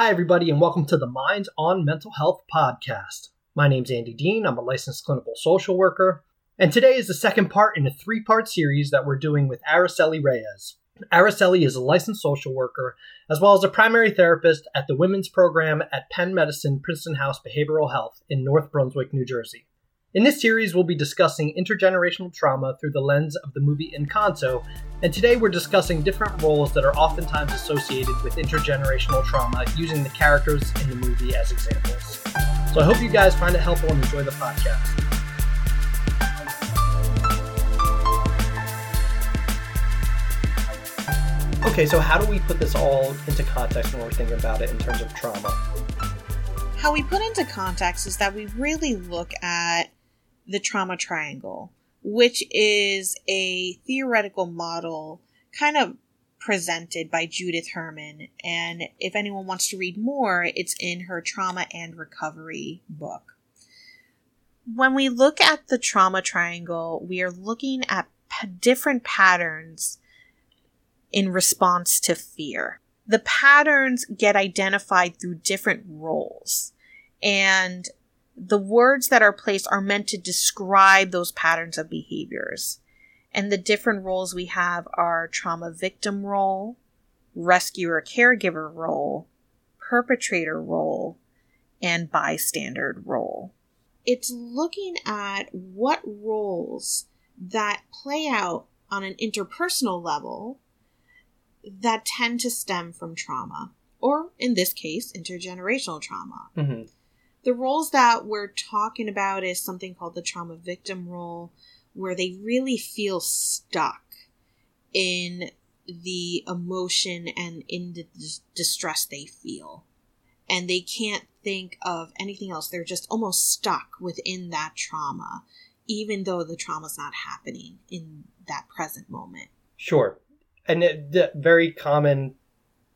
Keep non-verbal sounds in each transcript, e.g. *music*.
Hi, everybody, and welcome to the Minds on Mental Health podcast. My name's Andy Dean. I'm a licensed clinical social worker, and today is the second part in a three part series that we're doing with Araceli Reyes. Araceli is a licensed social worker as well as a primary therapist at the women's program at Penn Medicine Princeton House Behavioral Health in North Brunswick, New Jersey. In this series, we'll be discussing intergenerational trauma through the lens of the movie Encanto, and today we're discussing different roles that are oftentimes associated with intergenerational trauma using the characters in the movie as examples. So I hope you guys find it helpful and enjoy the podcast. Okay, so how do we put this all into context when we're thinking about it in terms of trauma? How we put into context is that we really look at the trauma triangle, which is a theoretical model kind of presented by Judith Herman. And if anyone wants to read more, it's in her Trauma and Recovery book. When we look at the trauma triangle, we are looking at p- different patterns in response to fear. The patterns get identified through different roles. And the words that are placed are meant to describe those patterns of behaviors. And the different roles we have are trauma victim role, rescuer caregiver role, perpetrator role, and bystander role. It's looking at what roles that play out on an interpersonal level that tend to stem from trauma, or in this case, intergenerational trauma. Mm-hmm. The roles that we're talking about is something called the trauma victim role, where they really feel stuck in the emotion and in the dis- distress they feel. And they can't think of anything else. They're just almost stuck within that trauma, even though the trauma's not happening in that present moment. Sure. And it, very common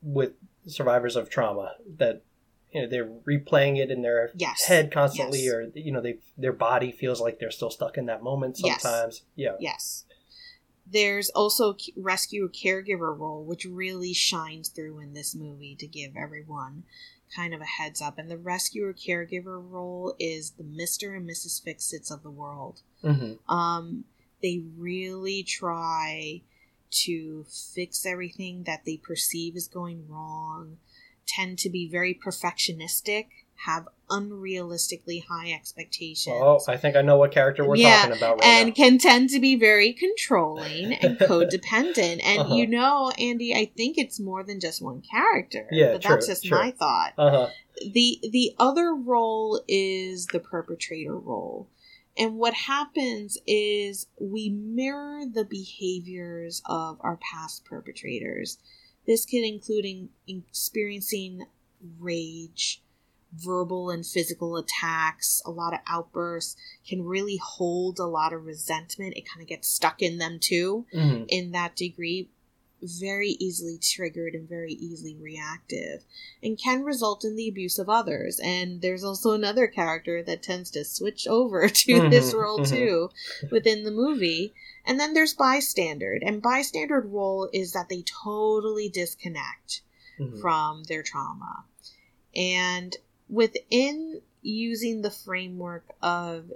with survivors of trauma that you know they're replaying it in their Yes. head constantly Yes. or you know they their body feels like they're still stuck in that moment Yes. sometimes. Yeah. Yes. There's also rescue caregiver role, which really shines through in this movie to give everyone kind of a heads up. And the rescuer caregiver role is the Mr. and Mrs. Fixits of the world. hmm Um, they really try to fix everything that they perceive is going wrong, tend to be very perfectionistic, have unrealistically high expectations Oh, I think I know what character we're Yeah, talking about right and now. can tend to be very controlling and *laughs* codependent. And Uh-huh. you know, Andy, I think it's more than just one character. Yeah, but true, that's just true. my thought. Uh-huh. The the other role is the perpetrator role. And what happens is we mirror the behaviors of our past perpetrators. This could include experiencing rage, verbal and physical attacks, a lot of outbursts, can really hold a lot of resentment. It kind of gets stuck in them too, Mhm. in that degree. Very easily triggered and very easily reactive, and can result in the abuse of others. And there's also another character that tends to switch over *laughs* to this Mhm, role mhm. too within the movie. And then there's bystander, and bystander role is that they totally disconnect Mhm. from their trauma. And within using the framework of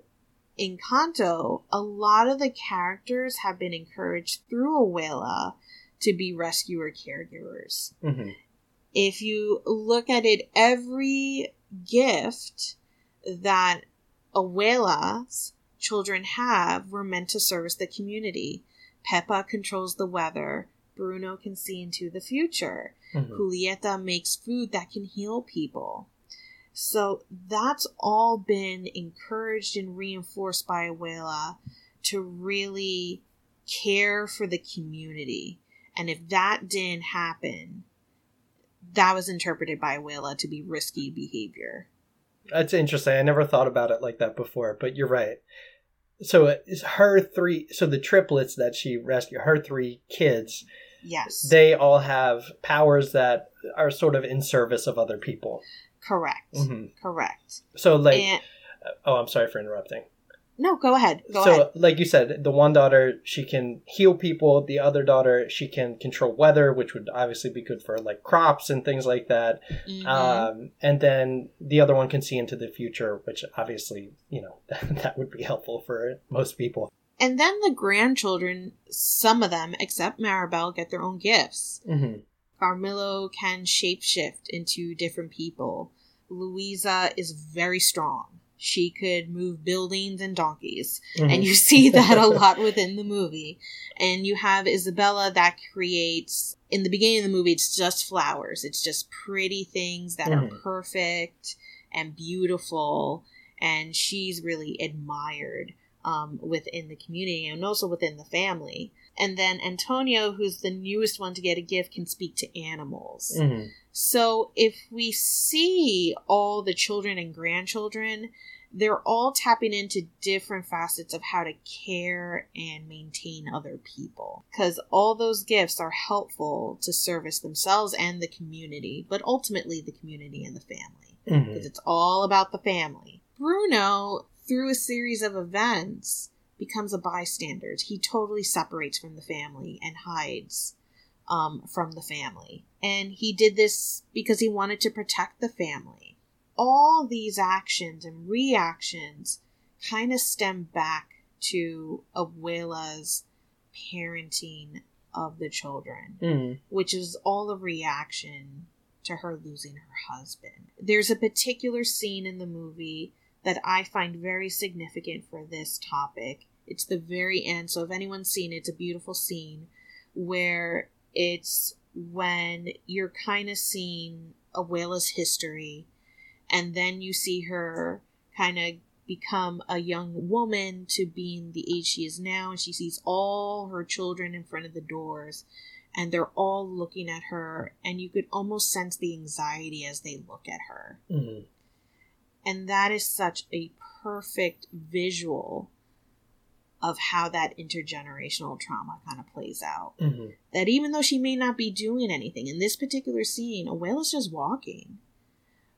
Encanto, a lot of the characters have been encouraged through Abuela to be rescuer caregivers. Mhm. If you look at it, every gift that Abuela's children have were meant to service the community. Pepa controls the weather. Bruno can see into the future. Mhm. Julieta makes food that can heal people. So that's all been encouraged and reinforced by Abuela to really care for the community. And if that didn't happen, that was interpreted by Abuela to be risky behavior. That's interesting. I never thought about it like that before, but you're right. So it's her three. So the triplets that she rescued, her three kids, Yes. they all have powers that are sort of in service of other people. correct. hmm Correct. So like, and oh, I'm sorry for interrupting. No, go ahead. Go so, ahead. like you said, the one daughter she can heal people. The other daughter she can control weather, which would obviously be good for like crops and things like that. Mhm. Um, and then the other one can see into the future, which obviously you know *laughs* that would be helpful for most people. and then the grandchildren, some of them, except Mirabel, get their own gifts. hmm Camilo can shapeshift into different people. Luisa is very strong. She could move buildings and donkeys. Mm-hmm. And you see *laughs* that a lot within the movie. And you have Isabela that creates, in the beginning of the movie, it's just flowers. It's just pretty things that are Mhm. perfect and beautiful. And she's really admired um, within the community and also within the family. And then Antonio, who's the newest one to get a gift, can speak to animals. hmm So if we see all the children and grandchildren, they're all tapping into different facets of how to care and maintain other people. Because all those gifts are helpful to service themselves and the community, but ultimately the community and the family. Because it's all about the family. Bruno, through a series of events, becomes a bystander. He totally separates from the family and hides um, from the family. And he did this because he wanted to protect the family. All these actions and reactions kind of stem back to Abuela's parenting of the children, hmm which is all a reaction to her losing her husband. There's a particular scene in the movie that I find very significant for this topic. It's the very end, so if anyone's seen it, it's a beautiful scene where it's when you're kind of seeing Abuela's history, and then you see her kind of become a young woman to being the age she is now, and she sees all her children in front of the doors, and they're all looking at her, and you could almost sense the anxiety as they look at her. hmm And that is such a perfect visual of how that intergenerational trauma kind of plays out. hmm That even though she may not be doing anything, in this particular scene, Abuela's just walking.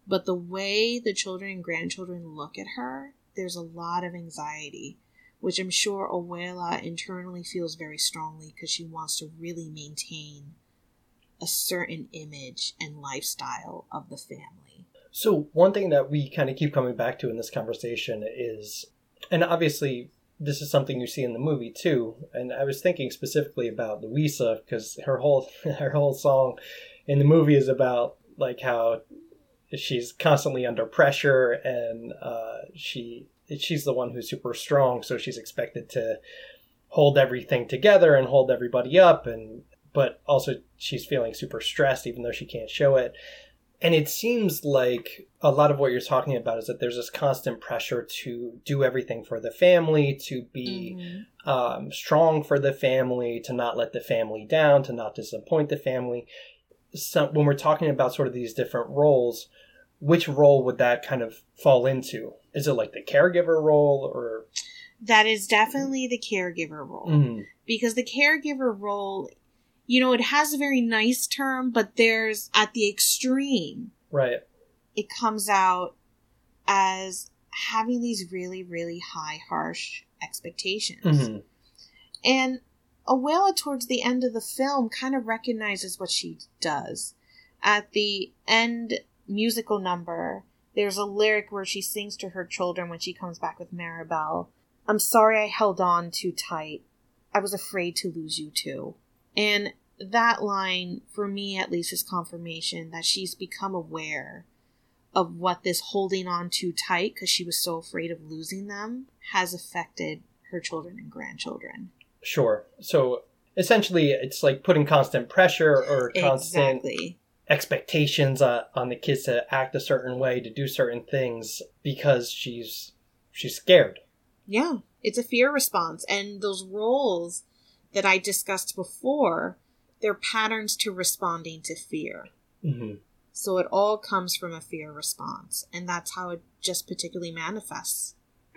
But the way the children and grandchildren look at her, there's a lot of anxiety, which I'm sure Abuela internally feels very strongly because she wants to really maintain a certain image and lifestyle of the family. So one thing that we kind of keep coming back to in this conversation is, and obviously this is something you see in the movie too. And I was thinking specifically about Luisa because her whole *laughs* her whole song in the movie is about like how she's constantly under pressure and uh, she she's the one who's super strong, so she's expected to hold everything together and hold everybody up and but also she's feeling super stressed even though she can't show it and it seems like a lot of what you're talking about is that there's this constant pressure to do everything for the family, to be Mhm. um, strong for the family, to not let the family down, to not disappoint the family. So when we're talking about sort of these different roles, which role would that kind of fall into? Is it like the caregiver role or? That is definitely the caregiver role. Mhm. Because the caregiver role, you know, it has a very nice term, but there's at the extreme, Right. it comes out as having these really, really high, harsh expectations. Mhm. And Abuela, towards the end of the film, kind of recognizes what she does. At the end musical number, there's a lyric where she sings to her children when she comes back with Mirabel I'm sorry I held on too tight. I was afraid to lose you too. And that line, for me at least, is confirmation that she's become aware of what this holding on too tight because she was so afraid of losing them has affected her children and grandchildren. Sure. So essentially, it's like putting constant pressure or constant Exactly. expectations on, on the kids to act a certain way, to do certain things because she's she's scared. Yeah, it's a fear response. And those roles that I discussed before, they're patterns to responding to fear. hmm So it all comes from a fear response. And that's how it just particularly manifests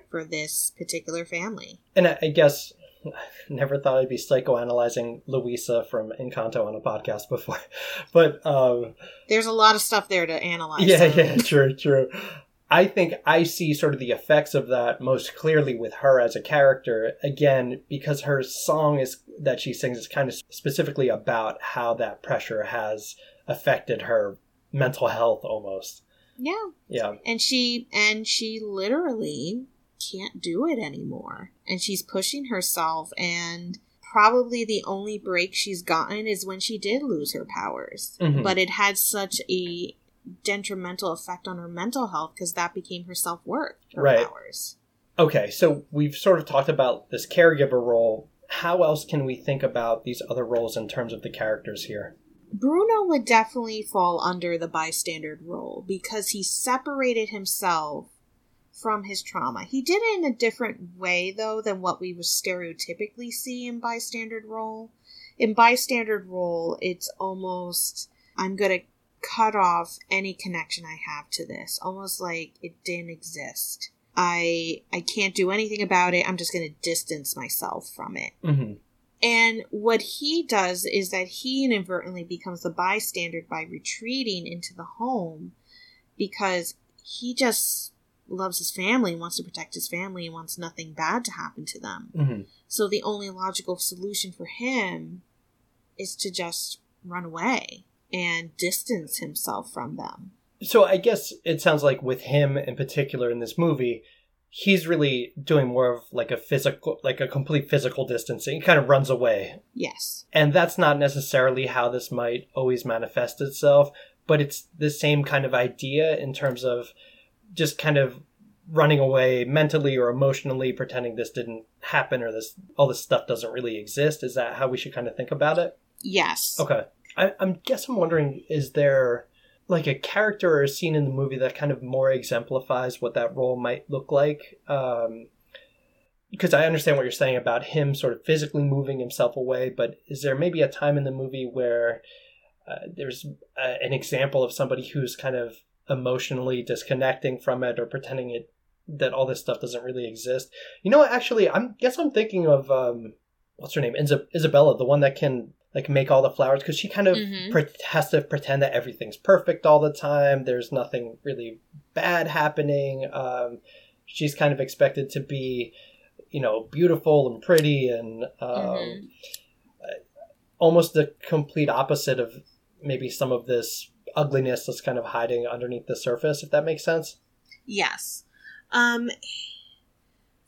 for this particular family. And I, I guess *laughs* never thought I'd be psychoanalyzing Luisa from Encanto on a podcast before, *laughs* but um, There's a lot of stuff there to analyze. yeah, so- yeah, true, true. I think I see sort of the effects of that most clearly with her as a character. Again, because her song is that she sings is kind of specifically about how that pressure has affected her mental health almost. Yeah. Yeah. And she and she literally can't do it anymore. And she's pushing herself and probably the only break she's gotten is when she did lose her powers. Mhm. But it had such a detrimental effect on her mental health because that became her self worth, Right. powers. Okay, so we've sort of talked about this caregiver role. How else can we think about these other roles in terms of the characters here? Bruno would definitely fall under the bystander role because he separated himself from his trauma. He did it in a different way though than what we would stereotypically see in bystander role. In bystander role, it's almost I'm going to cut off any connection I have to this, almost like it didn't exist. I I can't do anything about it. I'm just going to distance myself from it. Mm-hmm. And what he does is that he inadvertently becomes the bystander by retreating into the home because he just loves his family, and wants to protect his family, and wants nothing bad to happen to them. Mm-hmm. So the only logical solution for him is to just run away and distance himself from them. So I guess it sounds like with him in particular in this movie, he's really doing more of like a physical, like a complete physical distancing. He kind of runs away. Yes. And that's not necessarily how this might always manifest itself, but it's the same kind of idea in terms of just kind of running away mentally or emotionally, pretending this didn't happen or this all this stuff doesn't really exist. Is that how we should kind of think about it? Yes. Okay. I, I guess I'm wondering, is there like a character or a scene in the movie that kind of more exemplifies what that role might look like? Um, because I understand what you're saying about him sort of physically moving himself away, but is there maybe a time in the movie where uh, there's uh, an example of somebody who's kind of emotionally disconnecting from it or pretending it that all this stuff doesn't really exist? You know? Actually, I'm guess I'm thinking of um, what's her name, Isa- Isabela, the one that can like make all the flowers because she kind of Mhm. pre- has to pretend that everything's perfect all the time. There's nothing really bad happening. Um, she's kind of expected to be, you know, beautiful and pretty and um, Mhm. almost the complete opposite of maybe some of this ugliness that's kind of hiding underneath the surface. If that makes sense. Yes. Um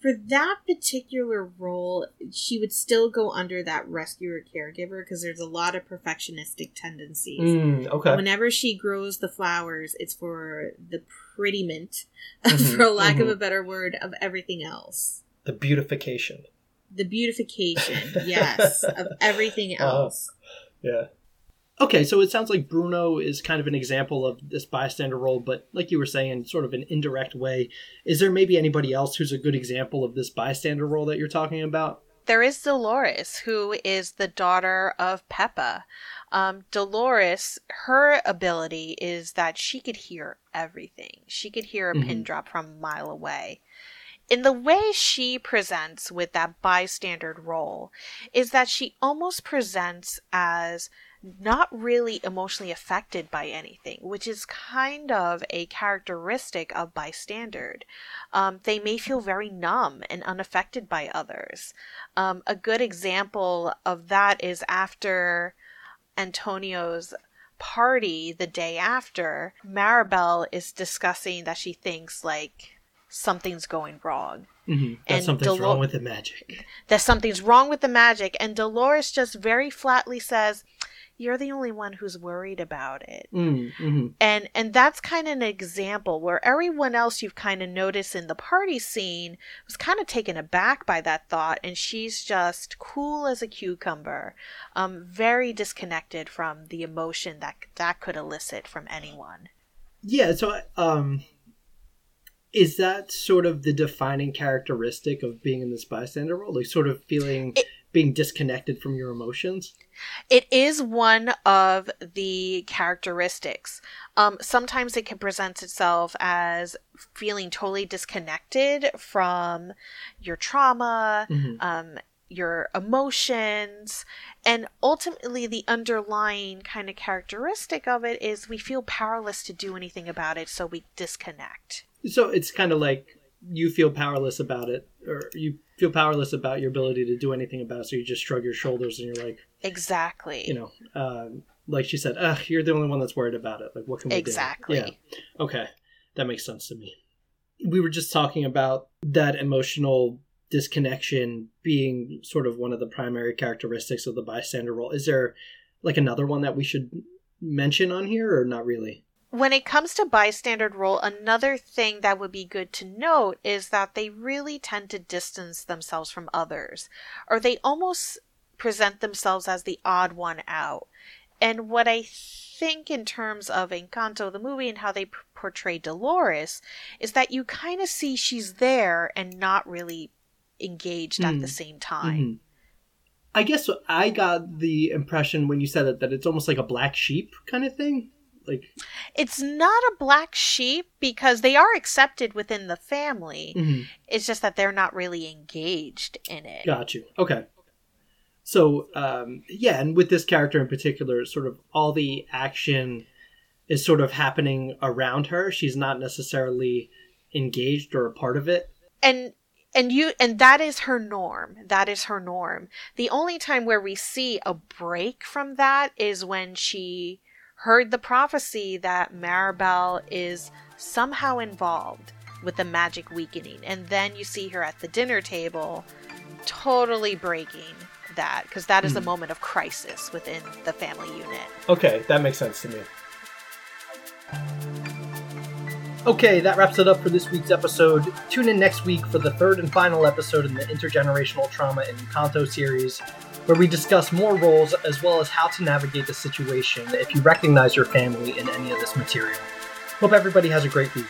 for that particular role, she would still go under that rescuer caregiver because there's a lot of perfectionistic tendencies. Mm, okay. Whenever she grows the flowers, it's for the prettiment, *laughs* Mhm, for lack of mhm. a better word, of everything else. The beautification. The beautification, *laughs* yes, of everything Uh-huh. else. Yeah. Okay, so it sounds like Bruno is kind of an example of this bystander role, but like you were saying, sort of an indirect way. Is there maybe anybody else who's a good example of this bystander role that you're talking about? There is Dolores, who is the daughter of Pepa. Um, Dolores, her ability is that she could hear everything. She could hear a pin Mhm. drop from a mile away. In the way she presents with that bystander role, is that she almost presents as not really emotionally affected by anything, which is kind of a characteristic of bystander. Um, they may feel very numb and unaffected by others. Um, a good example of that is after Antonio's party the day after, Mirabel is discussing that she thinks like something's going wrong. Mm-hmm. That And something's wrong with the magic. That something's wrong with the magic, and Dolores just very flatly says, "You're the only one who's worried about it." Mm-hmm. and and that's kind of an example where everyone else you've kind of noticed in the party scene was kind of taken aback by that thought and she's just cool as a cucumber um very disconnected from the emotion that that could elicit from anyone Yeah, so um is that sort of the defining characteristic of being in this bystander role? Like sort of feeling It- being disconnected from your emotions? It is one of the characteristics. Um, sometimes it can present itself as feeling totally disconnected from your trauma, Mhm. um, your emotions and ultimately the underlying kind of characteristic of it is we feel powerless to do anything about it so we disconnect so it's kind of like you feel powerless about it or you feel powerless about your ability to do anything about it so you just shrug your shoulders and you're like exactly you know um, like she said Ugh, you're the only one that's worried about it like what can we exactly. do exactly yeah okay that makes sense to me we were just talking about that emotional disconnection being sort of one of the primary characteristics of the bystander role. Is there like another one that we should mention on here or not really? When it comes to bystander role, another thing that would be good to note is that they really tend to distance themselves from others, or they almost present themselves as the odd one out. And what I think in terms of Encanto, the movie, and how they p- portray Dolores, is that you kind of see she's there and not really engaged mm. at the hmm. same time. Mm-hmm. I guess I got the impression when you said it that it's almost like a black sheep kind of thing. Like it's not a black sheep because they are accepted within the family. Mm-hmm. It's just that they're not really engaged in it. Got you. Okay. So um, yeah, and with this character in particular, sort of all the action is sort of happening around her. She's not necessarily engaged or a part of it. And and you and that is her norm that is her norm the only time where we see a break from that is when she heard the prophecy that mirabel is somehow involved with the magic weakening and then you see her at the dinner table totally breaking that because that is mm. a moment of crisis within the family unit okay that makes sense to me Okay, that wraps it up for this week's episode. Tune in next week for the third and final episode in the Intergenerational Trauma in Encanto series, where we discuss more roles as well as how to navigate the situation if you recognize your family in any of this material. Hope everybody has a great week.